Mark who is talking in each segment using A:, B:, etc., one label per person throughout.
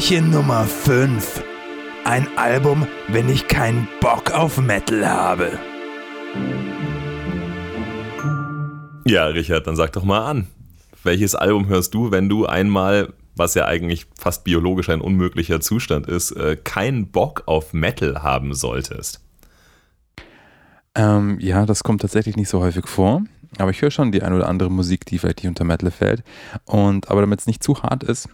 A: Türchen Nummer 5. Ein Album, wenn ich keinen Bock auf Metal habe.
B: Ja, Richard, dann sag doch mal an. Welches Album hörst du, wenn du einmal, was ja eigentlich fast biologisch ein unmöglicher Zustand ist, äh, keinen Bock auf Metal haben solltest?
C: Ähm, ja, das kommt tatsächlich nicht so häufig vor. Aber ich höre schon die ein oder andere Musik, die vielleicht nicht unter Metal fällt. Und aber damit es nicht zu hart ist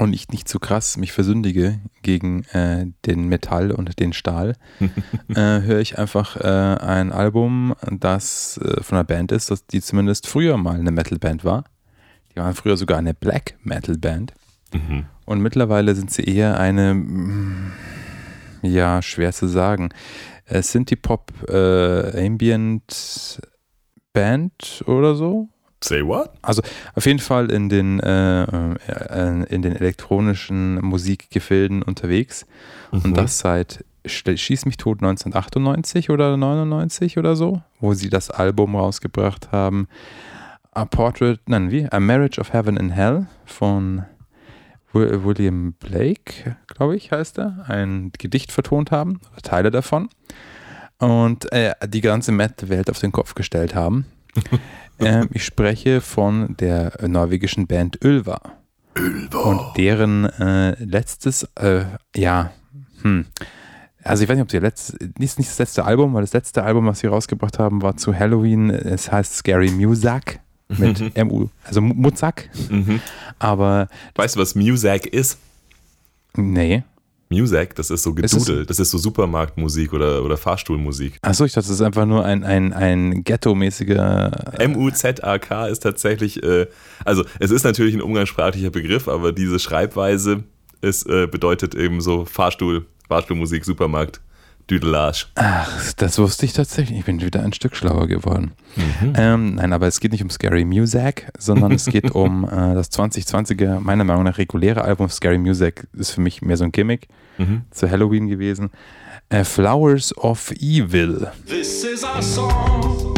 C: und ich nicht zu krass mich versündige gegen äh, den Metall und den Stahl, äh, höre ich einfach äh, ein Album, das äh, von einer Band ist, das, die zumindest früher mal eine Metal-Band war. Die waren früher sogar eine Black Metal-Band.
B: Mhm.
C: Und mittlerweile sind sie eher eine, mm, ja, schwer zu sagen, äh, Synthie-Pop äh, Ambient Band oder so.
B: Say what?
C: Also auf jeden Fall in den, äh, äh, in den elektronischen Musikgefilden unterwegs.
B: Mhm.
C: Und das seit Schieß mich tot 1998 oder 99 oder so, wo sie das Album rausgebracht haben. A Portrait, nein, wie? A Marriage of Heaven and Hell von Wi- William Blake, glaube ich, heißt er, ein Gedicht vertont haben, oder Teile davon. Und äh, die ganze Metal-Welt auf den Kopf gestellt haben. ähm, ich spreche von der norwegischen Band Ylva. Und deren äh, letztes, äh, ja, hm. Also ich weiß nicht, ob sie letztes, nicht, nicht das letzte Album, weil das letzte Album, was sie rausgebracht haben, war zu Halloween. Es heißt Scary Musak mit M-U, also Mu- Muzak.
B: Mhm.
C: Aber
B: Weißt du, was Muzak ist?
C: nee.
B: Muzak, das ist so
C: Ist
B: gedudelt. Das ist so Supermarktmusik oder, oder Fahrstuhlmusik.
C: Achso, ich dachte, das ist einfach nur ein, ein, ein ghetto-mäßiger.
B: M-U-Z-A-K ist tatsächlich, äh, also es ist natürlich ein umgangssprachlicher Begriff, aber diese Schreibweise ist, äh, bedeutet eben so Fahrstuhl, Fahrstuhlmusik, Supermarkt, Düdelage.
C: Ach, das wusste ich tatsächlich. Ich bin wieder ein Stück schlauer geworden. Ähm, nein, aber es geht nicht um Scary Music, sondern es geht um äh, das 2020er, meiner Meinung nach reguläre Album. Scary Music ist für mich mehr so ein Gimmick
B: Mhm.
C: zu Halloween gewesen. Äh, Flowers of Evil.
D: This is our song.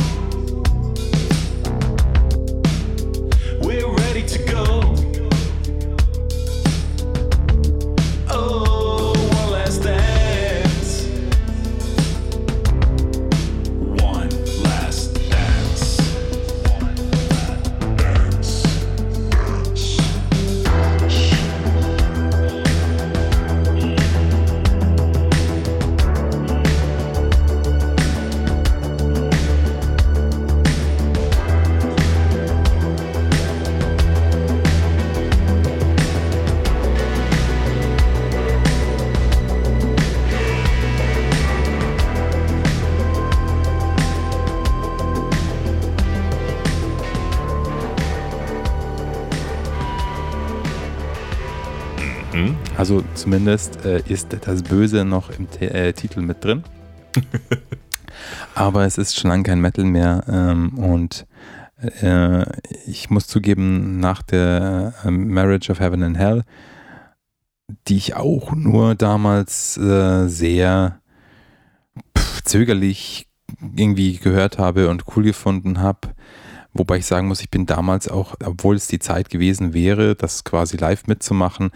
C: Also zumindest äh, ist das Böse noch im T äh, Titel mit drin. Aber es ist schon lange kein Metal mehr. Ähm, und äh, ich muss zugeben, nach der äh, Marriage of Heaven and Hell, die ich auch nur damals äh, sehr pff, zögerlich irgendwie gehört habe und cool gefunden habe. Wobei ich sagen muss, ich bin damals auch, obwohl es die Zeit gewesen wäre, das quasi live mitzumachen,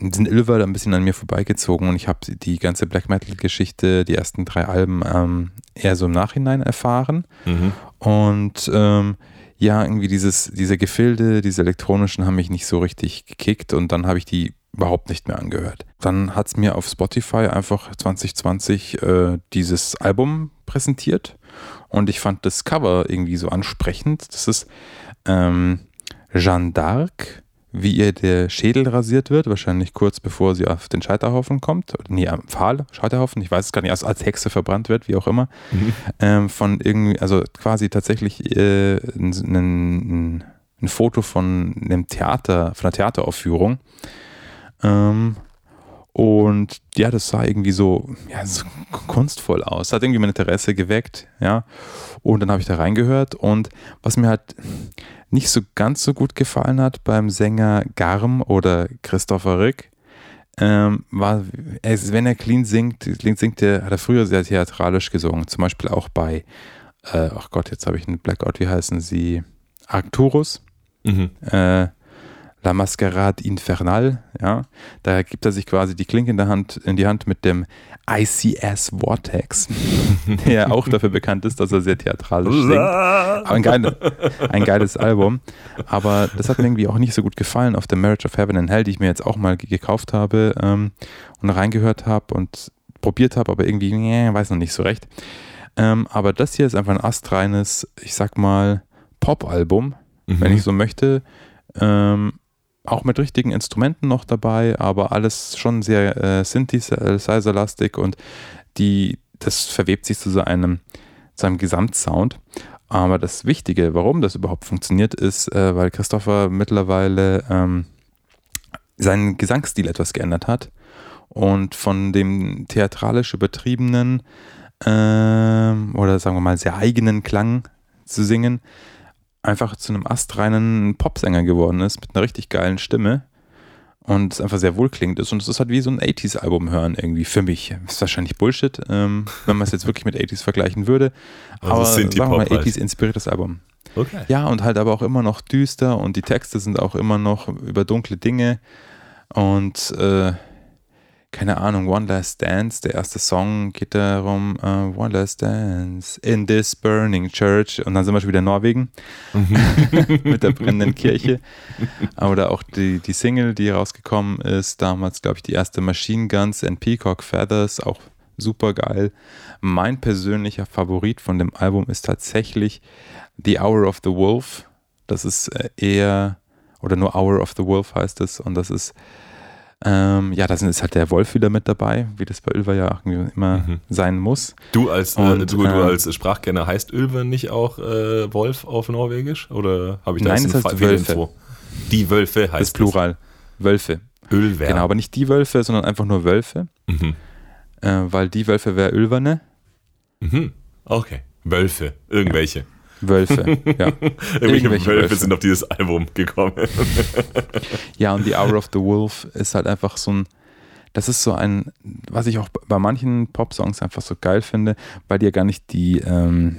C: sind Ilver ein bisschen an mir vorbeigezogen und ich habe die ganze Black Metal-Geschichte, die ersten drei Alben ähm, eher so im Nachhinein erfahren.
B: Mhm.
C: Und ähm, ja, irgendwie dieses, diese Gefilde, diese elektronischen haben mich nicht so richtig gekickt und dann habe ich die überhaupt nicht mehr angehört. Dann hat es mir auf Spotify einfach 2020 äh, dieses Album präsentiert und ich fand das Cover irgendwie so ansprechend. Das ist ähm, Jeanne d'Arc, wie ihr der Schädel rasiert wird, wahrscheinlich kurz bevor sie auf den Scheiterhaufen kommt. Nee, am Pfahl, Scheiterhaufen, ich weiß es gar nicht, als, als Hexe verbrannt wird, wie auch immer. Ähm, von irgendwie, also quasi tatsächlich äh, ein, ein, ein Foto von einem Theater, von einer Theateraufführung. Ähm, und ja, das sah irgendwie so, ja, so kunstvoll aus. Hat irgendwie mein Interesse geweckt, ja. Und dann habe ich da reingehört und was mir halt nicht so ganz so gut gefallen hat beim Sänger Garm oder Christopher Rick, ähm, war, wenn er clean singt, clean singt er, hat er früher sehr theatralisch gesungen. Zum Beispiel auch bei, äh, ach Gott, jetzt habe ich einen Blackout, wie heißen sie? Arcturus.
B: Mhm.
C: Äh, La Mascarade Infernal, ja. Da gibt er sich quasi die Klinke in, der Hand, in die Hand mit dem ICS Vortex, der auch dafür bekannt ist, dass er sehr theatralisch singt. Aber ein, geile, ein geiles Album. Aber das hat mir irgendwie auch nicht so gut gefallen auf der Marriage of Heaven and Hell, die ich mir jetzt auch mal ge- gekauft habe ähm, und reingehört habe und probiert habe, aber irgendwie, nee, weiß noch nicht so recht. Ähm, aber das hier ist einfach ein astreines, ich sag mal, Pop-Album, wenn ich so möchte. Ähm, auch mit richtigen Instrumenten noch dabei, aber alles schon sehr äh, Synthesizer-lastig und die, das verwebt sich zu so einem, zu einem Gesamtsound. Aber das Wichtige, warum das überhaupt funktioniert, ist, äh, weil Christopher mittlerweile ähm, seinen Gesangsstil etwas geändert hat und von dem theatralisch übertriebenen ähm, oder sagen wir mal sehr eigenen Klang zu singen, einfach zu einem astreinen Popsänger geworden ist mit einer richtig geilen Stimme und es einfach sehr wohlklingend ist und es ist halt wie so ein 80s-Album hören irgendwie für mich. Ist wahrscheinlich Bullshit, ähm, wenn man es jetzt wirklich mit 80s vergleichen würde,
B: Also
C: aber sagen wir mal
B: Synthie-Pop halt.
C: 80s-inspiriertes Album.
B: Okay.
C: Ja, und halt aber auch immer noch düster und die Texte sind auch immer noch über dunkle Dinge und äh, keine Ahnung, One Last Dance, der erste Song geht darum, äh, One Last Dance in this burning church und dann sind wir schon wieder in Norwegen mit der brennenden Kirche. Oder auch die, die Single, die rausgekommen ist, damals glaube ich die erste Machine Guns and Peacock Feathers, auch super geil. Mein persönlicher Favorit von dem Album ist tatsächlich The Hour of the Wolf. Das ist äh, eher, oder nur Hour of the Wolf heißt es. Und das ist, ähm, ja, da ist halt der Wolf wieder mit dabei, wie das bei Ulver ja immer
B: Mhm.
C: sein muss.
B: Du als, äh,
C: Und,
B: du, du
C: äh,
B: als Sprachkenner heißt Ölwe nicht auch äh, Wolf auf Norwegisch? Oder habe ich da
C: Nein,
B: jetzt
C: es
B: eine
C: heißt Wölfe.
B: Die Wölfe heißt
C: Das Plural. Wölfe.
B: es. Ölwer.
C: Genau, aber nicht die Wölfe, sondern einfach nur Wölfe.
B: Mhm.
C: Äh, weil die Wölfe wäre Ölverne.
B: Mhm. Okay. Wölfe. Irgendwelche.
C: Wölfe, ja.
B: Irgendwelche
C: Irgendwelche
B: Wölfe,
C: Wölfe.
B: sind auf dieses Album gekommen.
C: Ja, und The Hour of the Wolf ist halt einfach so ein, das ist so ein, was ich auch bei manchen Pop-Songs einfach so geil finde, weil die ja gar nicht die, ähm,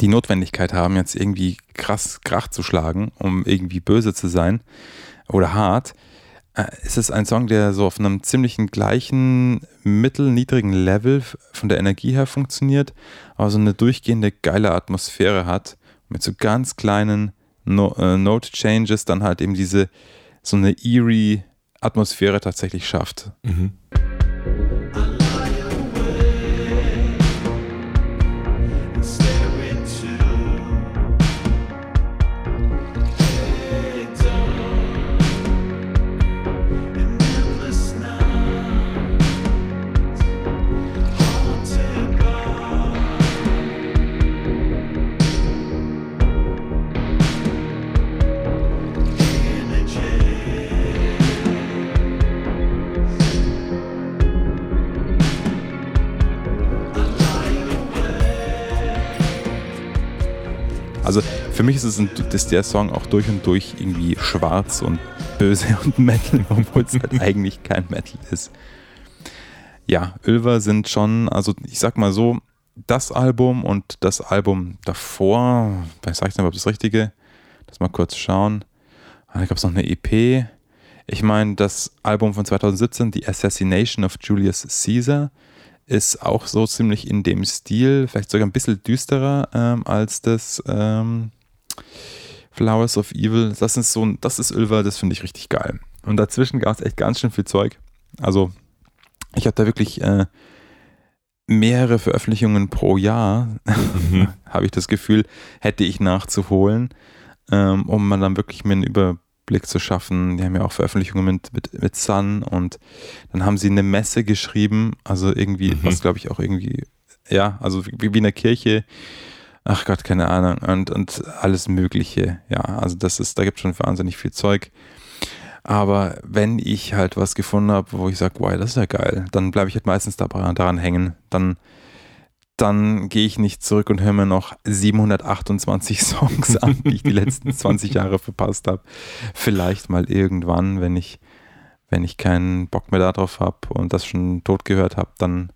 C: die Notwendigkeit haben, jetzt irgendwie krass Krach zu schlagen, um irgendwie böse zu sein oder hart. Äh, Es ist ein Song, der so auf einem ziemlichen gleichen, mittelniedrigen Level von der Energie her funktioniert, aber so eine durchgehende geile Atmosphäre hat, mit so ganz kleinen no äh, Note Changes dann halt eben diese so eine eerie Atmosphäre tatsächlich schafft.
B: Mhm.
C: Für mich ist es ein, ist der Song auch durch und durch irgendwie schwarz und böse und Metal, obwohl es halt eigentlich kein Metal ist. Ja, Ölver sind schon, also ich sag mal so, das Album und das Album davor, was sag ich denn überhaupt das Richtige? Lass mal kurz schauen. Ah, Da gab es noch eine EP. Ich meine, das Album von 2017, The Assassination of Julius Caesar, ist auch so ziemlich in dem Stil, vielleicht sogar ein bisschen düsterer ähm, als das ähm, Flowers of Evil. Das ist so ein, das ist Ölver, das finde ich richtig geil. Und dazwischen gab es echt ganz schön viel Zeug. Also, ich habe da wirklich äh, mehrere Veröffentlichungen pro Jahr,
B: Mhm.
C: habe ich das Gefühl, hätte ich nachzuholen, ähm, um mal dann wirklich mir einen Überblick zu schaffen. Die haben ja auch Veröffentlichungen mit, mit, mit Sun und dann haben sie eine Messe geschrieben, also irgendwie,
B: Mhm.
C: was glaube ich auch irgendwie, ja, also wie, wie eine Kirche. Ach Gott, keine Ahnung. Und, und alles Mögliche. Ja, also das ist, da gibt es schon wahnsinnig viel Zeug. Aber wenn ich halt was gefunden habe, wo ich sage, wow, das ist ja geil, dann bleibe ich halt meistens daran, hängen. Dann, dann gehe ich nicht zurück und höre mir noch 728 Songs an, die ich die letzten 20 Jahre verpasst habe. Vielleicht mal irgendwann, wenn ich, wenn ich keinen Bock mehr darauf habe und das schon tot gehört habe, dann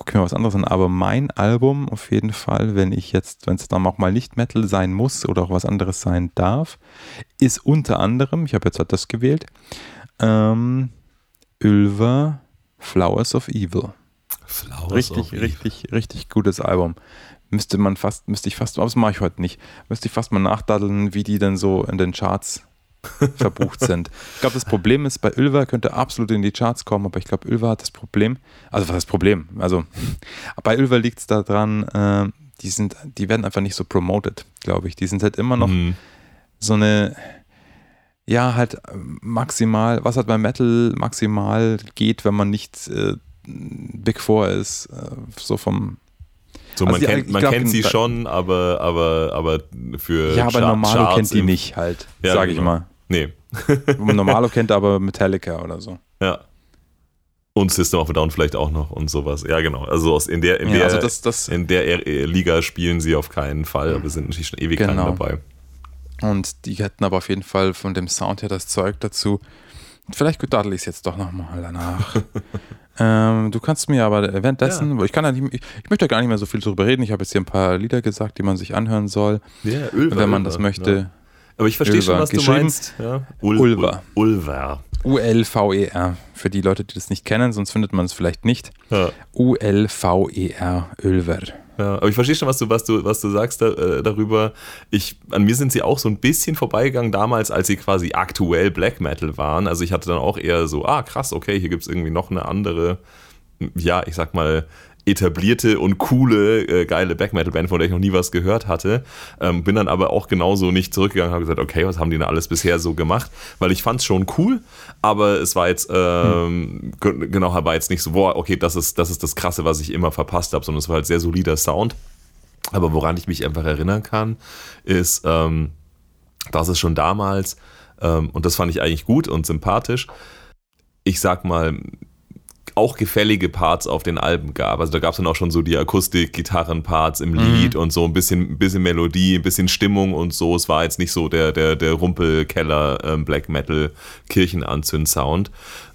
C: gucke ich mir was anderes an. Aber mein Album auf jeden Fall, wenn ich jetzt, wenn es dann auch mal nicht Metal sein muss oder auch was anderes sein darf, ist unter anderem, ich habe jetzt halt das gewählt, ähm, Ulver Flowers of Evil.
B: Flowers
C: Richtig,
B: of
C: richtig, richtig gutes Album. Müsste man fast, müsste ich fast, aber das mache ich heute nicht, müsste ich fast mal nachdaddeln, wie die denn so in den Charts verbucht sind. Ich glaube, das Problem ist, bei Ulver könnte absolut in die Charts kommen, aber ich glaube, Ulver hat das Problem, also was ist das Problem? Also bei Ulver liegt es daran, äh, die sind, die werden einfach nicht so promoted, glaube ich. Die sind halt immer noch
B: Mhm.
C: so eine, ja, halt äh, maximal, was halt bei Metal maximal geht, wenn man nicht äh, Big Four ist, äh, so vom,
B: So,
C: Also
B: man
C: die-
B: kennt, man
C: glaub,
B: kennt sie schon, aber, aber, aber für
C: ja, aber
B: Char-
C: Normalo
B: Charts
C: kennt die nicht halt,
B: Ja,
C: sage ich
B: genau.
C: mal.
B: Nee,
C: Normalo kennt aber Metallica oder so.
B: ja. Und System of a Down vielleicht auch noch und sowas. Ja, genau. Also aus, in der, in
C: Ja,
B: der,
C: also das, das,
B: in der Liga spielen sie auf keinen Fall, aber sind natürlich schon ewig lang
C: Genau.
B: dabei.
C: und die hätten aber auf jeden Fall von dem Sound her das Zeug dazu. Vielleicht daddel ich es jetzt doch nochmal danach. ähm, du kannst mir aber währenddessen, ich kann ja nicht, ich, ich möchte gar nicht mehr so viel darüber reden. Ich habe jetzt hier ein paar Lieder gesagt, die man sich anhören soll,
B: Ja, Ulver,
C: wenn man das möchte.
B: Ja. Aber ich verstehe schon,
C: Ulver.
B: was du meinst. Ja. Ul
C: Ulver.
B: Ul Ulver.
C: U-L-V-E-R. Für die Leute, die das nicht kennen, sonst findet man es vielleicht nicht.
B: Ja.
C: U-L-V-E-R, Ulver.
B: Ja, aber ich verstehe schon, was du, was du, was du sagst da, äh, darüber. Ich, an mir sind sie auch so ein bisschen vorbeigegangen damals, als sie quasi aktuell Black Metal waren. Also ich hatte dann auch eher so, ah krass, okay, hier gibt es irgendwie noch eine andere, ja, ich sag mal, etablierte und coole, äh, geile Black Metal Band, von der ich noch nie was gehört hatte. Ähm, bin dann aber auch genauso nicht zurückgegangen, habe gesagt, okay, was haben die denn alles bisher so gemacht? Weil ich fand es schon cool, aber es war jetzt, ähm, ge- genau, war jetzt nicht so, boah, okay, das ist, das ist das Krasse, was ich immer verpasst habe, sondern es war halt sehr solider Sound. Aber woran ich mich einfach erinnern kann, ist, ähm, dass es schon damals, ähm, und das fand ich eigentlich gut und sympathisch, ich sag mal, auch gefällige Parts auf den Alben gab. Also da gab es dann auch schon so die Akustik-Gitarren-Parts im Lied und so ein bisschen, bisschen Melodie, ein bisschen Stimmung und so. Es war jetzt nicht so der, der, der Rumpelkeller ähm, Black Metal Kirchenanzünd-Sound.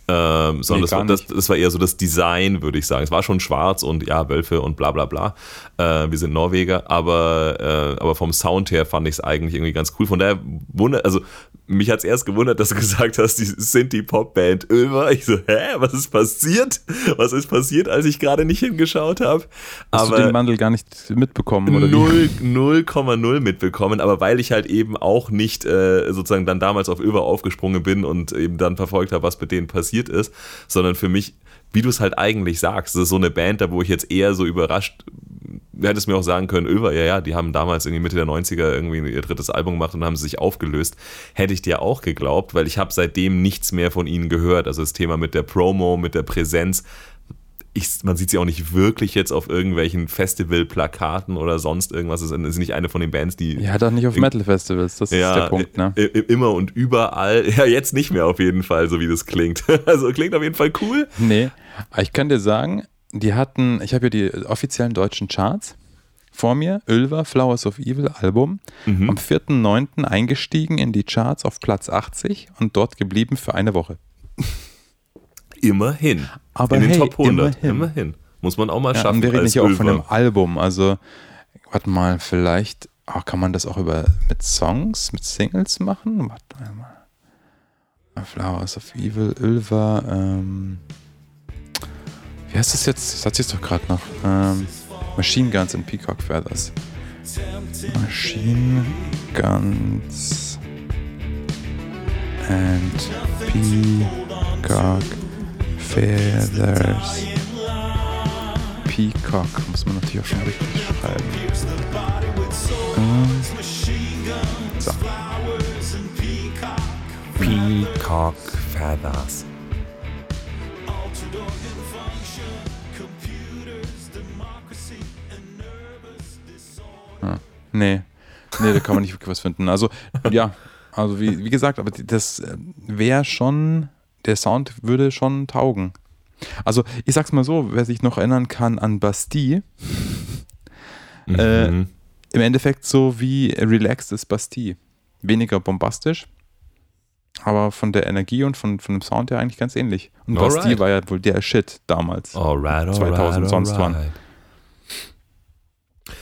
B: Ähm, sondern
C: Nee,
B: das, das, das war eher so das Design, würde ich sagen. Es war schon schwarz und ja, Wölfe und bla bla bla. Äh, wir sind Norweger, aber, äh, aber vom Sound her fand ich es eigentlich irgendwie ganz cool. Von daher wundert, also mich hat es erst gewundert, dass du gesagt hast, die sind die Popband Över. Ich so, hä, was ist passiert? Was ist passiert, als ich gerade nicht hingeschaut habe?
C: Hast du den Wandel gar nicht mitbekommen? Oder wie?
B: Null- 0,0 mitbekommen, aber weil ich halt eben auch nicht äh, sozusagen dann damals auf Över aufgesprungen bin und eben dann verfolgt habe, was mit denen passiert ist, sondern für mich, wie du es halt eigentlich sagst, das ist so eine Band, da wo ich jetzt eher so überrascht, du hättest mir auch sagen können, Över, ja, ja, die haben damals irgendwie Mitte der 90er irgendwie ihr drittes Album gemacht und haben sich aufgelöst. Hätte ich dir auch geglaubt, weil ich habe seitdem nichts mehr von ihnen gehört. Also das Thema mit der Promo, mit der Präsenz, ich, man sieht sie auch nicht wirklich jetzt auf irgendwelchen Festivalplakaten oder sonst irgendwas. Es ist nicht eine von den Bands, die
C: Ja, doch nicht auf Metal-Festivals, das ist der Punkt, ne?
B: immer und überall. Ja, jetzt nicht mehr auf jeden Fall, so wie das klingt. Also klingt auf jeden Fall cool.
C: Nee, ich kann dir sagen, die hatten, ich habe hier die offiziellen deutschen Charts vor mir, Ulver, Flowers of Evil Album,
B: Mhm.
C: am 4.9. eingestiegen in die Charts auf Platz 80 und dort geblieben für eine Woche.
B: Immerhin.
C: Aber
B: In den
C: hey,
B: Top 100.
C: immerhin.
B: Immerhin. Muss man auch mal
C: Ja,
B: schaffen.
C: und wir reden hier auch von dem Album, also warte mal, vielleicht ah, kann man das auch über mit Songs, mit Singles machen? Warte mal. Flowers of Evil, Ulver, ähm, wie heißt das jetzt? Das hat jetzt doch gerade noch. Ähm, Machine Guns and Peacock Feathers. Machine Guns and Peacock Feathers. Peacock muss man natürlich auch schon richtig schreiben. Ähm, so.
B: Peacock Feathers.
C: Nee. Nee, da kann man nicht wirklich was finden. Also, ja, also wie, wie gesagt, aber das wäre schon, der Sound würde schon taugen. Also, ich sag's mal so, wer sich noch erinnern kann an Bastille, Äh,
B: Mhm.
C: im Endeffekt so wie Relaxed ist Bastille. Weniger bombastisch, aber von der Energie und von, von dem Sound her eigentlich ganz ähnlich. Und Basti
B: Alright.
C: war ja wohl der Shit damals.
B: Alright, alright,
C: 2000 sonst wann.
B: alright.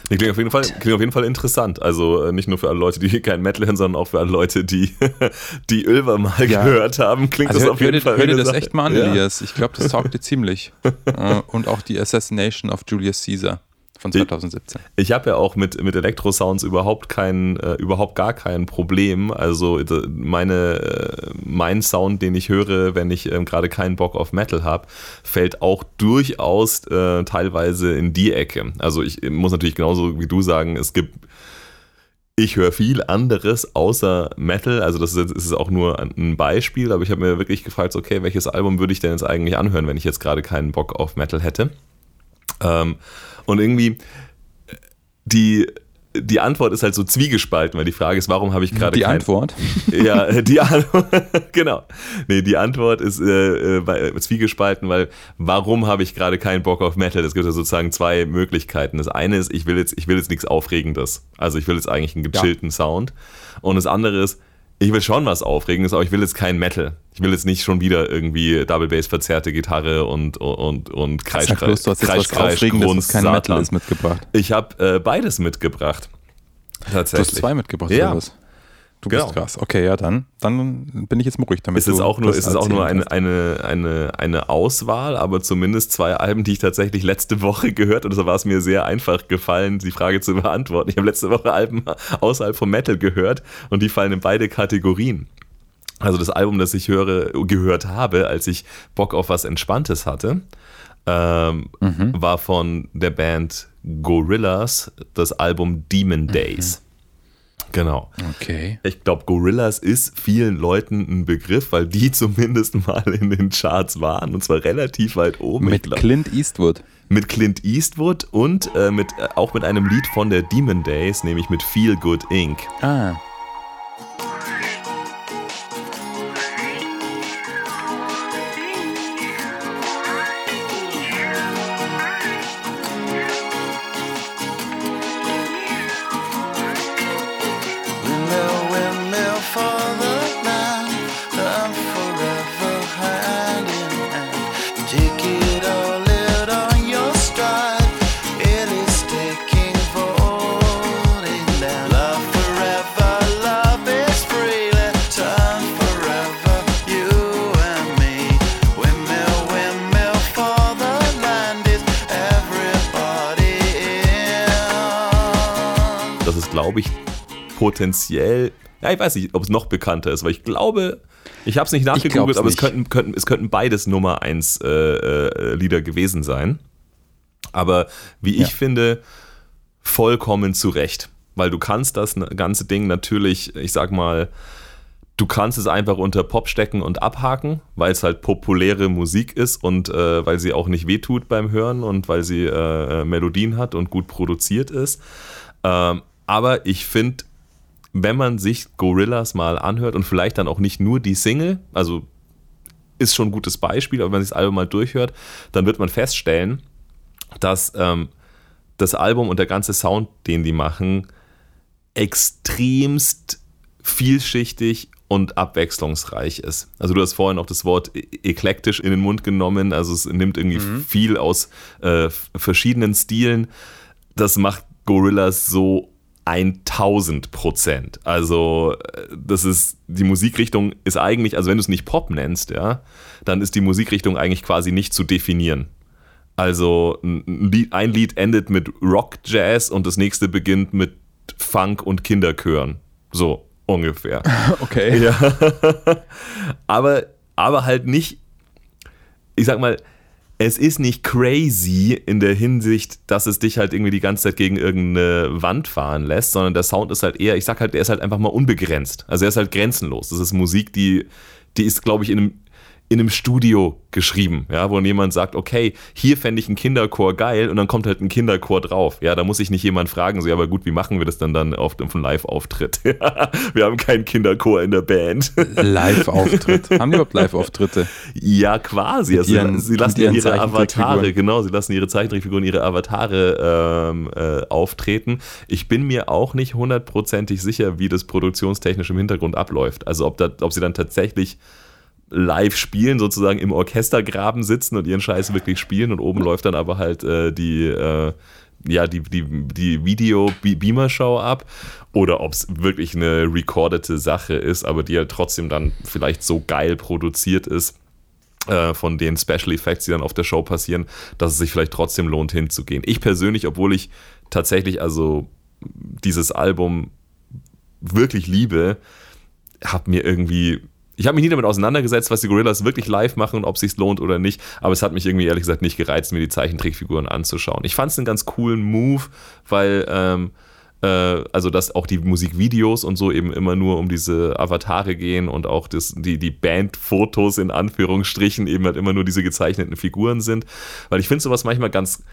B: Nee, klingt, auf jeden Fall, klingt auf jeden Fall interessant. Also äh, nicht nur für alle Leute, die kein Metal hören, sondern auch für alle Leute, die, die Ölver mal
C: Ja.
B: gehört haben. Klingt
C: Also
B: das auf jeden
C: dir-
B: Fall
C: hör dir das
B: Sache.
C: echt mal an,
B: Ja.
C: Elias. Ich glaube, das taugt dir ziemlich. Äh, und auch die Assassination of Julius Caesar von 2017.
B: Ich habe ja auch mit, mit Elektrosounds überhaupt kein, äh, überhaupt gar kein Problem. Also äh, meine, äh, mein Sound, den ich höre, wenn ich ähm, gerade keinen Bock auf Metal habe, fällt auch durchaus äh, teilweise in die Ecke. Also ich muss natürlich genauso wie du sagen, es gibt ich höre viel anderes außer Metal, also das ist, ist auch nur ein Beispiel, aber ich habe mir wirklich gefragt, okay, welches Album würde ich denn jetzt eigentlich anhören, wenn ich jetzt gerade keinen Bock auf Metal hätte? Ähm, und irgendwie die, die Antwort ist halt so zwiegespalten, weil die Frage ist, warum habe ich gerade
C: Die
B: kein-
C: Antwort.
B: ja, die Antwort, genau. Nee, die Antwort ist äh, äh, äh, zwiegespalten, weil warum habe ich gerade keinen Bock auf Metal? Es gibt ja sozusagen zwei Möglichkeiten. Das eine ist, ich will jetzt, ich will jetzt nichts Aufregendes. Also ich will jetzt eigentlich einen gechillten Sound. Und das andere ist, ich will schon was Aufregendes, aber ich will jetzt kein Metal. Ich will jetzt nicht schon wieder irgendwie Double Bass verzerrte Gitarre und und und Kreisch,
C: Sag bloß, du hast jetzt
B: Kreisch,
C: was
B: Kreisch,
C: Aufregendes,
B: Grunz,
C: was kein
B: Satan.
C: Metal ist, mitgebracht.
B: Ich habe äh, beides mitgebracht.
C: Du
B: Tatsächlich.
C: hast zwei mitgebracht,
B: Ja.
C: oder was? Du
B: Genau.
C: bist krass. Okay, ja, dann, dann bin ich jetzt mal ruhig damit.
B: ist es auch nur, ist es auch nur eine, eine, eine, eine Auswahl, aber zumindest zwei Alben, die ich tatsächlich letzte Woche gehört und da war es mir sehr einfach gefallen, die Frage zu beantworten. Ich habe letzte Woche Alben außerhalb von Metal gehört und die fallen in beide Kategorien. Also das Album, das ich höre, gehört habe, als ich Bock auf was Entspanntes hatte, ähm,
C: Mhm.
B: war von der Band Gorillaz das Album Demon Days. Genau.
C: Okay.
B: Ich glaube, Gorillas ist vielen Leuten ein Begriff, weil die zumindest mal in den Charts waren und zwar relativ weit oben.
C: Mit Clint Eastwood.
B: mit Clint Eastwood und äh, mit, äh, auch mit einem Lied von der Demon Days, nämlich mit Feel Good Inc.
C: Ah.
B: Potenziell, ja, ich weiß nicht, ob es noch bekannter ist, weil ich glaube, ich habe es nicht nachgegoogelt, aber es könnten, könnten, es könnten beides Nummer 1 äh, äh, Lieder gewesen sein. Aber wie ich
C: Ja.
B: finde, vollkommen zu Recht. Weil du kannst das ganze Ding natürlich, ich sag mal, du kannst es einfach unter Pop stecken und abhaken, weil es halt populäre Musik ist und äh, weil sie auch nicht wehtut beim Hören und weil sie äh, äh, Melodien hat und gut produziert ist. Ähm, aber ich finde, wenn man sich Gorillas mal anhört und vielleicht dann auch nicht nur die Single, also ist schon ein gutes Beispiel, aber wenn man sich das Album mal durchhört, dann wird man feststellen, dass ähm, das Album und der ganze Sound, den die machen, extremst vielschichtig und abwechslungsreich ist. Also du hast vorhin auch das Wort e- eklektisch in den Mund genommen, also es nimmt irgendwie viel aus äh, verschiedenen Stilen. Das macht Gorillas so 1000 Prozent. Also äh, das ist, die Musikrichtung ist eigentlich, also wenn du es nicht Pop nennst, ja, dann ist die Musikrichtung eigentlich quasi nicht zu definieren. Also ein ein Lied, ein Lied endet mit Rock, Jazz und das nächste beginnt mit Funk und Kinderchören. So ungefähr.
C: Okay.
B: Ja. aber, aber halt nicht, ich sag mal, es ist nicht crazy in der Hinsicht, dass es dich halt irgendwie die ganze Zeit gegen irgendeine Wand fahren lässt, sondern der Sound ist halt eher, ich sag halt, der ist halt einfach mal unbegrenzt. Also er ist halt grenzenlos. Das ist Musik, die, die ist, glaube ich, in einem, in einem Studio geschrieben, ja, wo jemand sagt, okay, hier fände ich einen Kinderchor geil und dann kommt halt ein Kinderchor drauf. Ja, da muss ich nicht jemand fragen, so, ja, aber gut, wie machen wir das dann dann auf dem Live-Auftritt? wir haben keinen Kinderchor in der Band.
C: Live-Auftritt. Haben die überhaupt Live-Auftritte?
B: Ja, quasi. Also,
C: ihren-
B: sie lassen ihre Avatare, genau, sie lassen ihre Zeichentrickfiguren, ihre Avatare ähm, äh, auftreten. Ich bin mir auch nicht hundertprozentig sicher, wie das produktionstechnisch im Hintergrund abläuft. Also ob, da, ob sie dann tatsächlich live spielen, sozusagen im Orchestergraben sitzen und ihren Scheiß wirklich spielen und oben läuft dann aber halt äh, die, äh, ja, die, die, die Video-Beamer-Show ab oder ob es wirklich eine recordete Sache ist, aber die halt trotzdem dann vielleicht so geil produziert ist äh, von den Special Effects, die dann auf der Show passieren, dass es sich vielleicht trotzdem lohnt hinzugehen. Ich persönlich, obwohl ich tatsächlich also dieses Album wirklich liebe, habe mir irgendwie ich habe mich nie damit auseinandergesetzt, was die Gorillas wirklich live machen und ob es sich lohnt oder nicht, aber es hat mich irgendwie ehrlich gesagt nicht gereizt, mir die Zeichentrickfiguren anzuschauen. Ich fand es einen ganz coolen Move, weil ähm, äh, also dass auch die Musikvideos und so eben immer nur um diese Avatare gehen und auch das, die, die Bandfotos in Anführungsstrichen eben halt immer nur diese gezeichneten Figuren sind, weil ich finde sowas manchmal ganz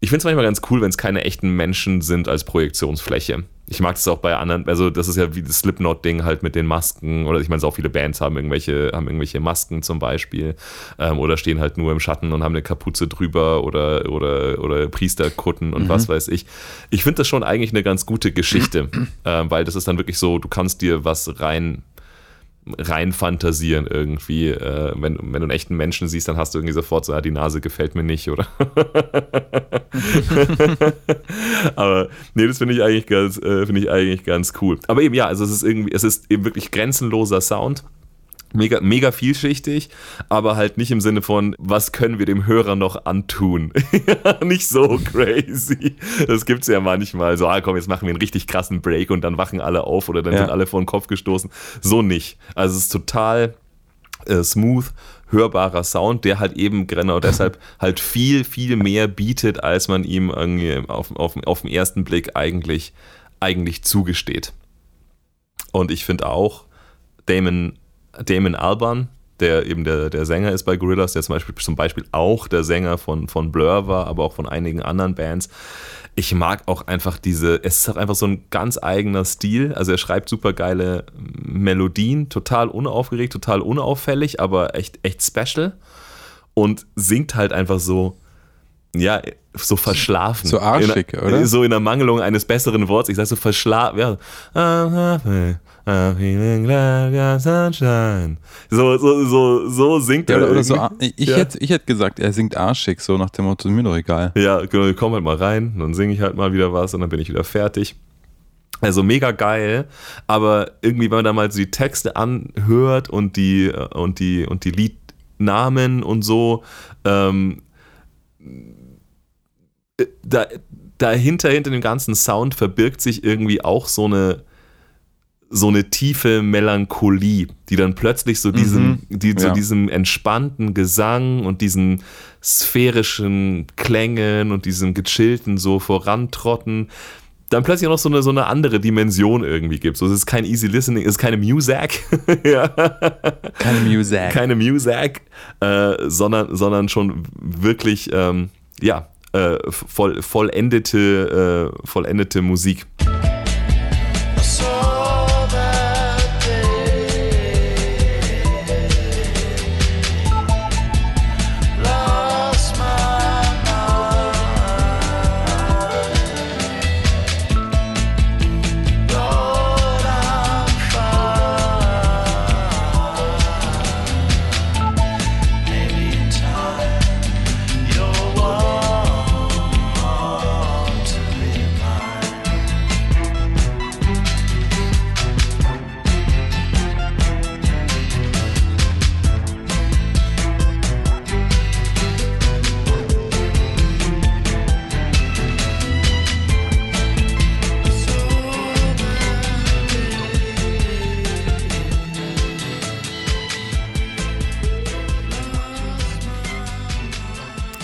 B: ich finde es manchmal ganz cool, wenn es keine echten Menschen sind als Projektionsfläche. Ich mag das auch bei anderen, also das ist ja wie das Slipknot-Ding halt mit den Masken, oder ich meine, auch viele Bands haben irgendwelche, haben irgendwelche Masken zum Beispiel, ähm, oder stehen halt nur im Schatten und haben eine Kapuze drüber oder, oder, oder Priesterkutten und was weiß ich. Ich finde das schon eigentlich eine ganz gute Geschichte, ähm, weil das ist dann wirklich so, du kannst dir was rein rein fantasieren irgendwie. Äh, wenn, wenn du einen echten Menschen siehst, dann hast du irgendwie sofort so, ah, die Nase gefällt mir nicht, oder? Aber nee, das finde ich eigentlich ganz, äh, finde ich eigentlich ganz cool. Aber eben ja, also es ist irgendwie, es ist eben wirklich grenzenloser Sound. Mega, mega vielschichtig, aber halt nicht im Sinne von, was können wir dem Hörer noch antun? nicht so crazy. Das gibt's ja manchmal. So, ah, komm, jetzt machen wir einen richtig krassen Break und dann wachen alle auf oder dann
C: Ja.
B: sind alle vor den Kopf gestoßen. So nicht. Also es ist total äh, smooth, hörbarer Sound, der halt eben genau deshalb halt viel, viel mehr bietet, als man ihm irgendwie auf, auf, auf den ersten Blick eigentlich, eigentlich zugesteht. Und ich finde auch, Damon, Damon Alban, der eben der, der Sänger ist bei Gorillaz, der zum Beispiel, zum Beispiel auch der Sänger von, von Blur war, aber auch von einigen anderen Bands. Ich mag auch einfach diese, es ist einfach so ein ganz eigener Stil. Also er schreibt super geile Melodien, total unaufgeregt, total unauffällig, aber echt, echt special. Und singt halt einfach so, ja, so verschlafen.
C: So arschig,
B: in,
C: oder?
B: So in der Mangelung eines besseren Wortes. Ich sag so verschlafen. Ja. So, so, so, so singt
C: Ja,
B: er.
C: oder, so, ich,
B: Ja.
C: hätte, ich hätte gesagt, er singt arschig, so nach dem Motto, mir doch egal.
B: Ja, genau, ich komm halt mal rein, dann singe ich halt mal wieder was und dann bin ich wieder fertig. Also mega geil, aber irgendwie, wenn man da mal so die Texte anhört und die, äh, und die, und die Liednamen und so, ähm, äh, da, dahinter, hinter dem ganzen Sound verbirgt sich irgendwie auch so eine, so eine tiefe Melancholie, die dann plötzlich so diesem, die, so
C: Ja.
B: diesem entspannten Gesang und diesen sphärischen Klängen und diesem gechillten so vorantrotten, dann plötzlich noch so eine, so eine andere Dimension irgendwie gibt. So, es ist kein easy listening, es ist keine Music, ja,
C: Keine Music.
B: keine Music, äh, sondern, sondern schon wirklich, ähm, ja, äh, voll, vollendete, äh, vollendete Musik.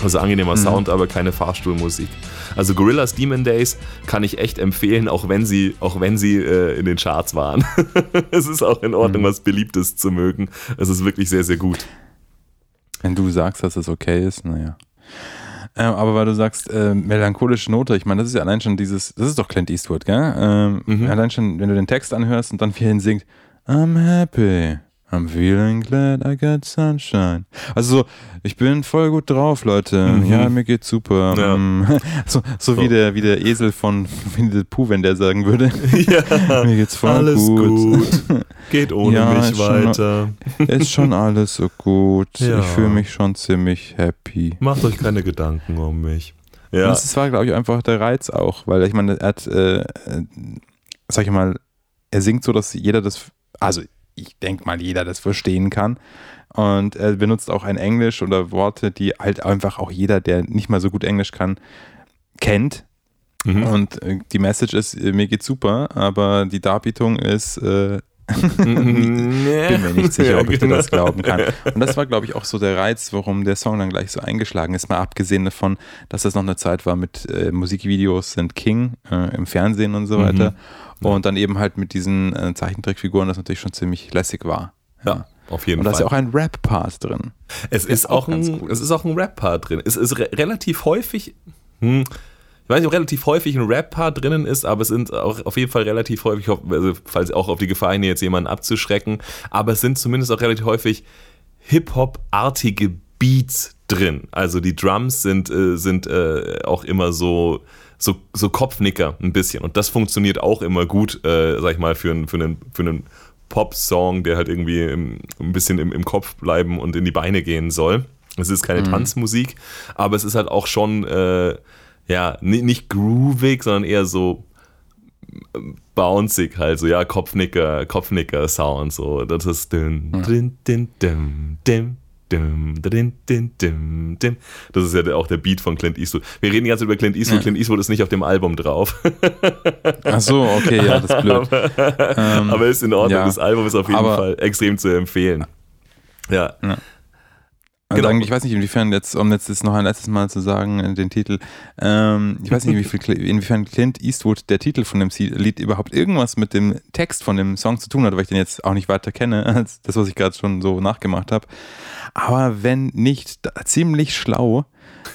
B: Also
C: Mhm.
B: angenehmer Sound, aber keine Fahrstuhlmusik. Also Gorillas Demon Days kann ich echt empfehlen, auch wenn sie, auch wenn sie äh, in den Charts waren. es ist auch in Ordnung,
C: Mhm.
B: was Beliebtes zu mögen. Es ist wirklich sehr, sehr gut.
C: Wenn du sagst, dass es okay ist, naja. Ähm, aber weil du sagst, äh, melancholische Note, ich meine, das ist ja allein schon dieses, das ist doch Clint Eastwood, gell? Ähm,
B: Mhm.
C: Allein schon, wenn du den Text anhörst und dann viel hin singt, I'm happy, I'm feeling glad I got sunshine. Also so, ich bin voll gut drauf, Leute.
B: Mhm.
C: Ja, mir geht's super.
B: Ja.
C: Mm. So, so,
B: So.
C: Wie, der, wie der Esel von Winnie the Pooh, wenn der sagen würde,
B: ja,
C: mir geht's voll
B: alles
C: gut.
B: gut. Geht ohne
C: Ja,
B: mich
C: ist schon-
B: weiter.
C: Ist schon alles so gut.
B: Ja.
C: Ich fühle mich schon ziemlich happy.
B: Macht euch keine Gedanken um mich.
C: Und
B: Ja,
C: Das war, glaube ich, einfach der Reiz auch, weil ich meine, er hat, äh, äh, sag ich mal, er singt so, dass jeder das, also ich denke mal, jeder das verstehen kann. Und er benutzt auch ein Englisch oder Worte, die halt einfach auch jeder, der nicht mal so gut Englisch kann, kennt.
B: mhm.
C: Und äh, die Message ist, äh, mir geht's super, aber die Darbietung ist, äh,
B: bin
C: bin mir nicht sicher, ob ich dir das
B: genau.
C: glauben kann. Und das war, glaube ich, auch so der Reiz, warum der Song dann gleich so eingeschlagen ist. Mal abgesehen davon, dass das noch eine Zeit war mit äh, Musikvideos sind King äh, im Fernsehen und so
B: Mhm.
C: weiter. Und dann eben halt mit diesen äh, Zeichentrickfiguren, das natürlich schon ziemlich lässig war.
B: Ja, auf jeden
C: Und da ist
B: Fall.
C: ja auch ein Rap-Part drin.
B: Es ist auch,
C: auch ganz
B: ein,
C: gut.
B: es ist auch ein Rap-Part drin. Es ist re relativ häufig, hm, ich weiß nicht, ob relativ häufig ein Rap-Part drinnen ist, aber es sind auch auf jeden Fall relativ häufig, also falls auch auf die Gefahr hin, jetzt jemanden abzuschrecken, aber es sind zumindest auch relativ häufig Hip-Hop-artige Beats drin. Also die Drums sind, äh, sind äh, auch immer so, so, so Kopfnicker ein bisschen. Und das funktioniert auch immer gut, äh, sag ich mal, für einen, für einen, für einen Pop-Song, der halt irgendwie im, ein bisschen im, im Kopf bleiben und in die Beine gehen soll. Es ist keine Tanzmusik, aber es ist halt auch schon, äh, ja, ni- nicht groovig, sondern eher so bouncig halt, so, ja, Kopfnicker, Kopfnicker-Sound, so, das ist dün, dün, dün, düm, dim, düm, dün, dün, düm, dim. Das ist ja auch der Beat von Clint Eastwood. Wir reden jetzt über Clint Eastwood,
C: Ja.
B: Clint Eastwood ist nicht auf dem Album drauf,
C: Ach so, okay, ja, das ist blöd. Ähm,
B: aber ist in Ordnung,
C: ja.
B: das Album ist auf jeden
C: Aber-
B: Fall extrem zu empfehlen. Ja,
C: Also
B: Genau.
C: eigentlich, ich weiß nicht, inwiefern jetzt, um jetzt das noch ein letztes Mal zu sagen, äh, den Titel, ähm, ich weiß nicht, inwiefern Clint Eastwood, der Titel von dem Lied, überhaupt irgendwas mit dem Text von dem Song zu tun hat, weil ich den jetzt auch nicht weiter kenne, als das, was ich gerade schon so nachgemacht habe. Aber wenn nicht, ziemlich schlau,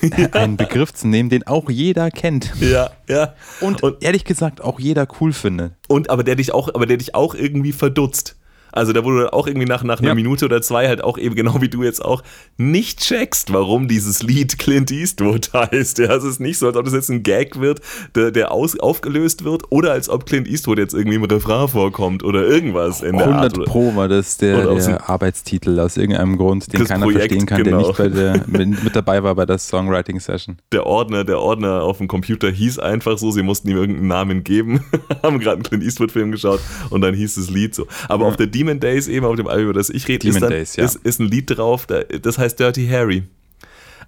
C: einen Begriff zu nehmen, den auch jeder kennt.
B: ja, ja.
C: Und,
B: Und-
C: ehrlich gesagt auch jeder cool findet.
B: Und aber der dich auch, aber der dich auch irgendwie verdutzt. Also da dann auch irgendwie nach, nach einer
C: Ja.
B: Minute oder zwei halt auch eben genau wie du jetzt auch nicht checkst, warum dieses Lied Clint Eastwood heißt. Ja, es ist nicht so, als ob das jetzt ein Gag wird, der, der aus, aufgelöst wird oder als ob Clint Eastwood jetzt irgendwie im Refrain vorkommt oder irgendwas in der
C: 100
B: Art. Oder-
C: Pro war das der, der Arbeitstitel aus irgendeinem Grund, den keiner
B: Projekt,
C: verstehen kann,
B: genau.
C: der nicht bei der, mit, dabei war bei der Songwriting-Session.
B: Der Ordner, der Ordner auf dem Computer hieß einfach so, sie mussten ihm irgendeinen Namen geben, haben gerade einen Clint Eastwood-Film geschaut und dann hieß das Lied so. Aber auf der Demon Days, eben auf dem Album, über das ich rede, ist, dann,
C: Days, ja.
B: ist, ist ein Lied drauf, da, das heißt Dirty Harry.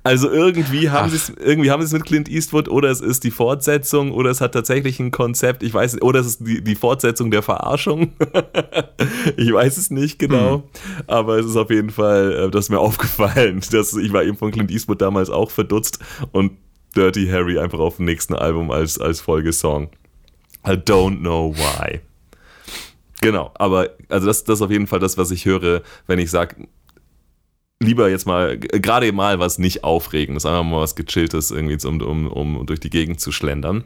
B: Also irgendwie haben sie es irgendwie haben sie es mit Clint Eastwood oder es ist die Fortsetzung oder es hat tatsächlich ein Konzept, ich weiß oder es ist die, die Fortsetzung der Verarschung. ich weiß es nicht genau,
C: Hm.
B: aber es ist auf jeden Fall, äh, das ist mir aufgefallen, dass ich war eben von Clint Eastwood damals auch verdutzt und Dirty Harry einfach auf dem nächsten Album als, als Folgesong. I don't know why. Genau, aber also das, das ist auf jeden Fall das, was ich höre, wenn ich sage, lieber jetzt mal, gerade mal was nicht Aufregendes, einfach mal was Gechilltes, irgendwie, um, um, um durch die Gegend zu schlendern.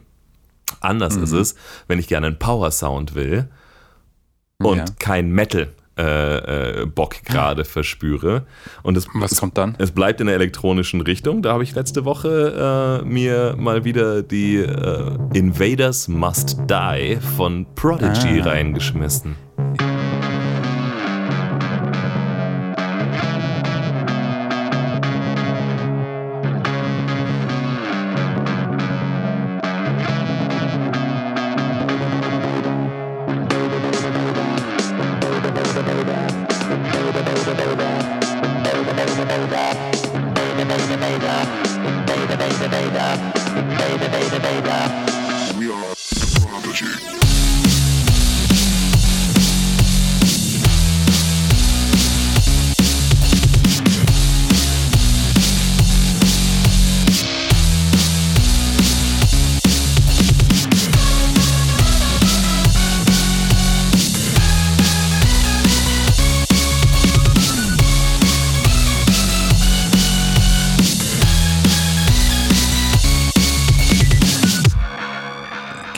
B: Anders ist es, wenn ich gerne einen Power-Sound will und
C: Ja.
B: kein Metal. Äh, äh, Bock gerade verspüre. Und es,
C: Was kommt dann?
B: es bleibt in der elektronischen Richtung. Da habe ich letzte Woche äh, mir mal wieder die äh, Invaders Must Die von Prodigy
C: Ah.
B: reingeschmissen.
D: baby, baby, baby.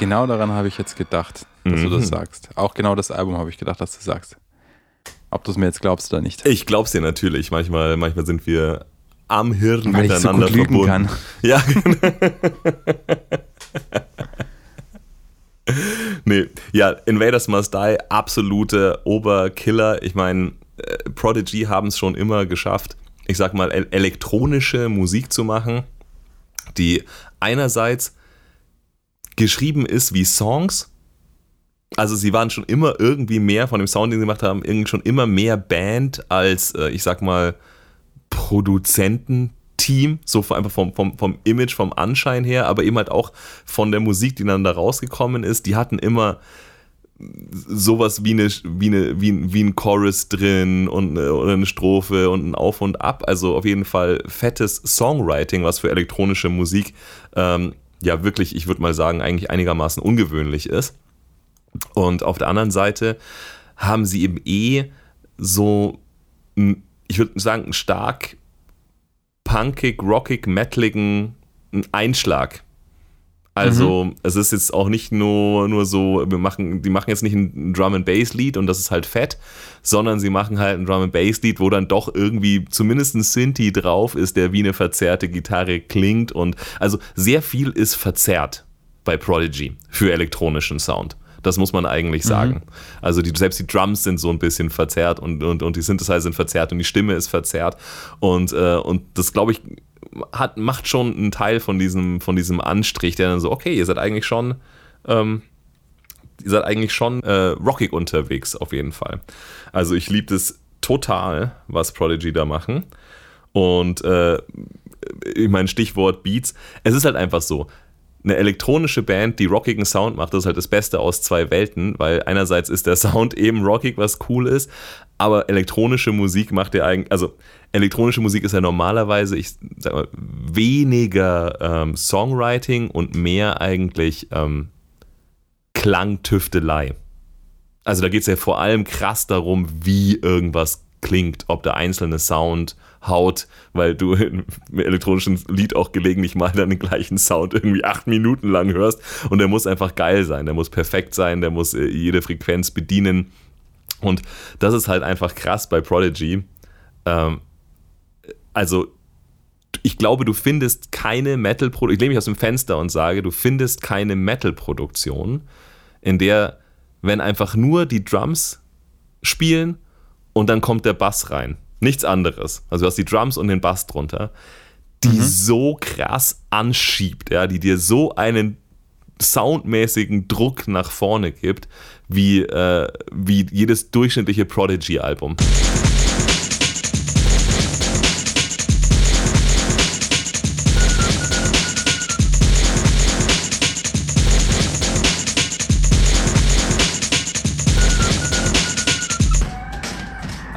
C: Genau daran habe ich jetzt gedacht, dass du
B: Mhm.
C: das sagst. Auch genau das Album habe ich gedacht, dass du sagst. Ob du es mir jetzt glaubst oder nicht.
B: Ich glaub's dir natürlich. Manchmal, manchmal sind wir am Hirn
C: Weil ich so
B: miteinander
C: gut
B: verbunden.
C: kann.
B: Ja, nee, ja, Invaders Must Die, absolute Oberkiller. Ich meine, äh, Prodigy haben es schon immer geschafft, ich sag mal, el- elektronische Musik zu machen, die einerseits geschrieben ist wie Songs. Also sie waren schon immer irgendwie mehr von dem Sound, den sie gemacht haben, irgendwie schon immer mehr Band als, äh, ich sag mal, Produzententeam, so einfach vom, vom, vom Image, vom Anschein her, aber eben halt auch von der Musik, die dann da rausgekommen ist. Die hatten immer sowas wie, eine, wie, eine, wie, ein, wie ein Chorus drin und eine, oder eine Strophe und ein Auf und Ab. Also auf jeden Fall fettes Songwriting, was für elektronische Musik ähm, ja wirklich, ich würde mal sagen, eigentlich einigermaßen ungewöhnlich ist. Und auf der anderen Seite haben sie eben eh so, ich würde sagen, einen stark punkig, rockig, metaligen Einschlag. Also es ist jetzt auch nicht nur, nur so, wir machen, die machen jetzt nicht ein Drum and Bass Lied und das ist halt fett, sondern sie machen halt ein Drum and Bass Lied, wo dann doch irgendwie zumindest ein Synthi drauf ist, der wie eine verzerrte Gitarre klingt und also sehr viel ist verzerrt bei Prodigy für elektronischen Sound. Das muss man eigentlich sagen. Also die, selbst die Drums sind so ein bisschen verzerrt und, und, und die Synthesizer sind verzerrt und die Stimme ist verzerrt. Und, äh, und das, glaube ich, hat, macht schon einen Teil von diesem, von diesem Anstrich, der dann so, okay, ihr seid eigentlich schon, ähm, ihr seid eigentlich schon äh, rockig unterwegs, auf jeden Fall. Also ich liebe das total, was Prodigy da machen. Und äh, ich meine, Stichwort Beats, es ist halt einfach so. Eine elektronische Band, die rockigen Sound macht, das ist halt das Beste aus zwei Welten, weil einerseits ist der Sound eben rockig, was cool ist, aber elektronische Musik macht ja eigentlich, also elektronische Musik ist ja normalerweise, ich sag mal, weniger ähm, Songwriting und mehr eigentlich ähm, Klangtüftelei. Also da geht es ja vor allem krass darum, wie irgendwas klingt, ob der einzelne Sound haut, weil du im elektronischen Lied auch gelegentlich mal dann den gleichen Sound irgendwie acht Minuten lang hörst und der muss einfach geil sein, der muss perfekt sein, der muss äh, jede Frequenz bedienen und das ist halt einfach krass bei Prodigy. Ähm, also ich glaube, du findest keine Metal-Produktion, ich lehne mich aus dem Fenster und sage, du findest keine Metal-Produktion, in der, wenn einfach nur die Drums spielen und dann kommt der Bass rein. Nichts anderes. Also du hast die Drums und den Bass drunter, die so krass anschiebt, ja, die dir so einen soundmäßigen Druck nach vorne gibt, wie, äh, wie jedes durchschnittliche Prodigy-Album.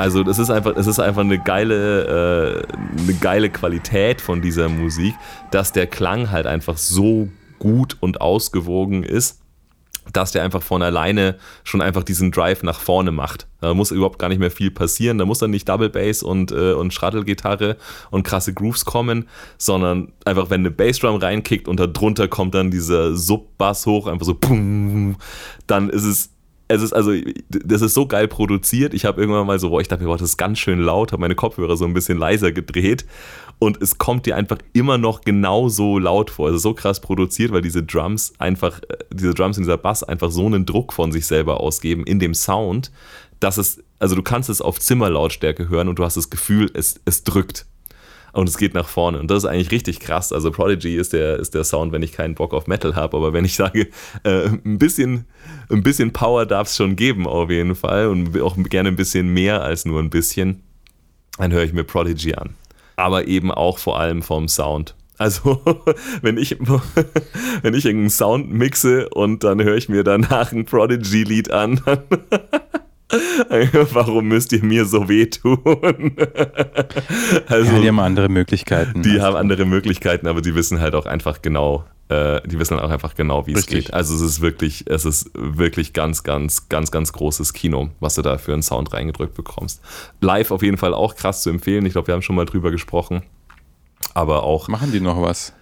B: Also das ist einfach, es ist einfach eine geile, äh, eine geile Qualität von dieser Musik, dass der Klang halt einfach so gut und ausgewogen ist, dass der einfach von alleine schon einfach diesen Drive nach vorne macht. Da muss überhaupt gar nicht mehr viel passieren. Da muss dann nicht Double Bass und, äh, und Shuttle-Gitarre und krasse Grooves kommen, sondern einfach, wenn eine Bassdrum reinkickt und darunter kommt dann dieser Sub-Bass hoch, einfach so dann ist es es ist also, das ist so geil produziert. Ich habe irgendwann mal so, boah, ich dachte mir, boah, das ist ganz schön laut, habe meine Kopfhörer so ein bisschen leiser gedreht und es kommt dir einfach immer noch genauso laut vor. Es ist so krass produziert, weil diese Drums einfach, äh, diese Drums und dieser Bass einfach so einen Druck von sich selber ausgeben in dem Sound, dass es, also du kannst es auf Zimmerlautstärke hören und du hast das Gefühl, es, es drückt. Und es geht nach vorne. Und das ist eigentlich richtig krass. Also Prodigy ist der, ist der Sound, wenn ich keinen Bock auf Metal habe. Aber wenn ich sage, äh, ein, bisschen, ein bisschen Power darf es schon geben, auf jeden Fall. Und auch gerne ein bisschen mehr als nur ein bisschen, dann höre ich mir Prodigy an. Aber eben auch vor allem vom Sound. Also, wenn ich, wenn ich irgendeinen Sound mixe und dann höre ich mir danach ein Prodigy-Lied an, Warum müsst ihr mir so wehtun? also,
C: ja, die haben andere Möglichkeiten.
B: die
C: Also,
B: haben andere Möglichkeiten, aber die wissen halt auch einfach genau, äh, die wissen auch einfach genau, wie es geht. Also es ist wirklich, es ist wirklich ganz, ganz, ganz, ganz großes Kino, was du da für einen Sound reingedrückt bekommst. Live auf jeden Fall auch krass zu empfehlen. Ich glaube, wir haben schon mal drüber gesprochen. Aber auch
C: Machen die noch was?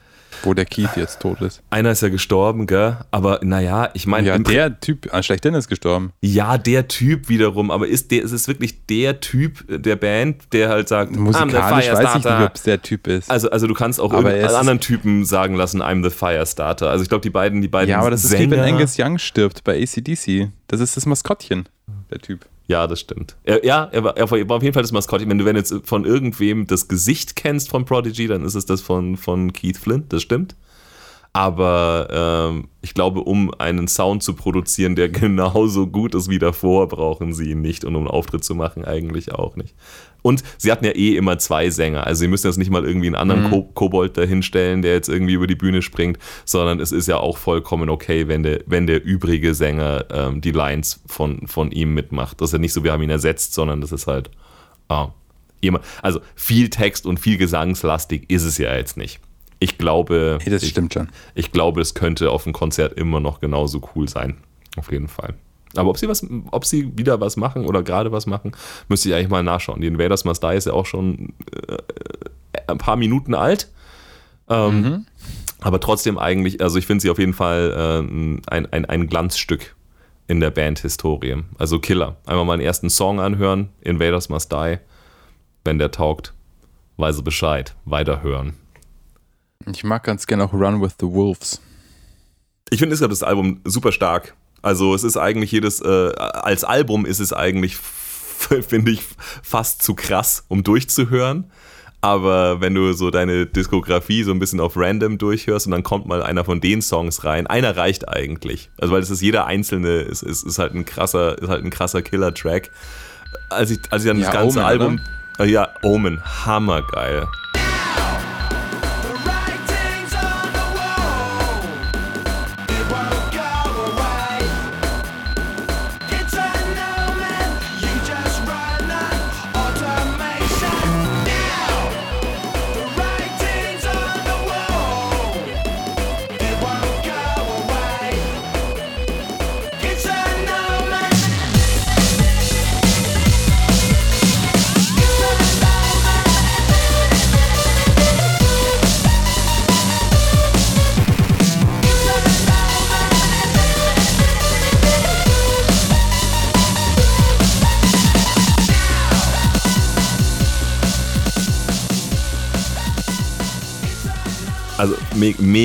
C: Wo der Keith jetzt tot ist.
B: Einer ist ja gestorben, gell? Aber naja, ich meine,
C: Ja, der Typ, ah, schlechthin ist gestorben.
B: ja, der Typ wiederum, aber ist der, ist es wirklich der Typ der Band, der halt sagt, I'm the
C: Musikalisch weiß ich nicht, ob es der Typ ist.
B: Also, also du kannst auch
C: ist-
B: anderen Typen sagen lassen, I'm the Firestarter. Also ich glaube, die beiden, die beiden
C: ja, aber das ist
B: Sänger,
C: wie wenn Angus Young stirbt bei ACDC. Das ist das Maskottchen, der Typ.
B: Ja, das stimmt. Er, ja, er war, er war auf jeden Fall das Maskottchen. Wenn du wenn jetzt von irgendwem das Gesicht kennst von Prodigy, dann ist es das von, von Keith Flint, das stimmt. Aber ähm, ich glaube, um einen Sound zu produzieren, der genauso gut ist wie davor, brauchen sie ihn nicht. Und um einen Auftritt zu machen, eigentlich auch nicht. Und sie hatten ja eh immer zwei Sänger. Also sie müssen jetzt nicht mal irgendwie einen anderen Ko Kobold dahinstellen, der jetzt irgendwie über die Bühne springt, sondern es ist ja auch vollkommen okay, wenn der, wenn der übrige Sänger ähm, die Lines von, von ihm mitmacht. Das ist ja nicht so, wir haben ihn ersetzt, sondern das ist halt ah. Also viel Text und viel gesangslastig ist es ja jetzt nicht. Ich glaube,
C: Nee, das
B: ich,
C: stimmt schon.
B: ich glaube, es könnte auf dem Konzert immer noch genauso cool sein. Auf jeden Fall. Aber ob sie was, ob sie wieder was machen oder gerade was machen, müsste ich eigentlich mal nachschauen. Die Invaders Must Die ist ja auch schon äh, ein paar Minuten alt. Ähm, Aber trotzdem eigentlich, also ich finde sie auf jeden Fall äh, ein, ein, ein Glanzstück in der Band-Historie. Also Killer. Einmal mal einen ersten Song anhören, Invaders Must Die. Wenn der taugt, weiß er Bescheid. Weiterhören.
C: Ich mag ganz gerne auch Run with the Wolves.
B: Ich finde insgesamt das Album super stark. Also es ist eigentlich jedes, äh, als Album ist es eigentlich, finde ich, fast zu krass, um durchzuhören. Aber wenn du so deine Diskografie so ein bisschen auf random durchhörst und dann kommt mal einer von den Songs rein, einer reicht eigentlich. Also weil es ist jeder einzelne, ist, ist, ist halt ein krasser, ist halt ein krasser Killer-Track. Als ich, als ich dann
C: Ja,
B: das ganze
C: Omen,
B: Album. Äh, ja, Omen, hammergeil.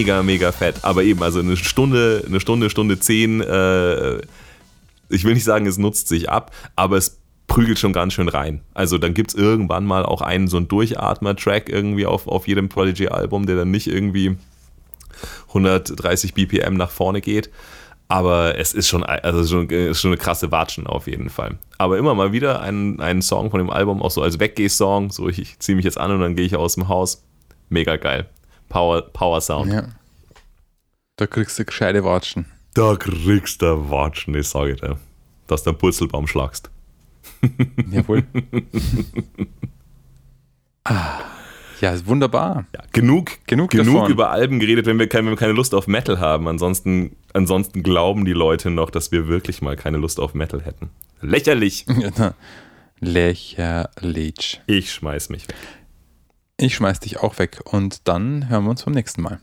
B: Mega, mega fett. Aber eben, also eine Stunde, eine Stunde, Stunde zehn, äh, ich will nicht sagen, es nutzt sich ab, aber es prügelt schon ganz schön rein. Also dann gibt es irgendwann mal auch einen so einen Durchatmer-Track irgendwie auf, auf jedem Prodigy-Album, der dann nicht irgendwie 130 BPM nach vorne geht. Aber es ist schon, also schon, ist schon eine krasse Watschen auf jeden Fall. Aber immer mal wieder einen, Song von dem Album, auch so als Weggeh-Song, so ich, ich ziehe mich jetzt an und dann gehe ich aus dem Haus. Mega geil. Power, Power Sound.
C: Ja. Da kriegst du gescheite Watschen.
B: Da kriegst du Watschen, ich sage dir. Dass du einen Purzelbaum schlagst.
C: Jawohl. ah, ja, ist wunderbar.
B: Ja, genug,
C: Genug
B: genug
C: davon.
B: über Alben geredet, wenn wir, kein, wenn wir keine Lust auf Metal haben. Ansonsten, ansonsten glauben die Leute noch, dass wir wirklich mal keine Lust auf Metal hätten. Lächerlich.
C: Lächerlich.
B: Ich schmeiß mich weg.
C: Ich schmeiß dich auch weg und dann hören wir uns beim nächsten Mal.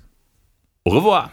B: Au revoir.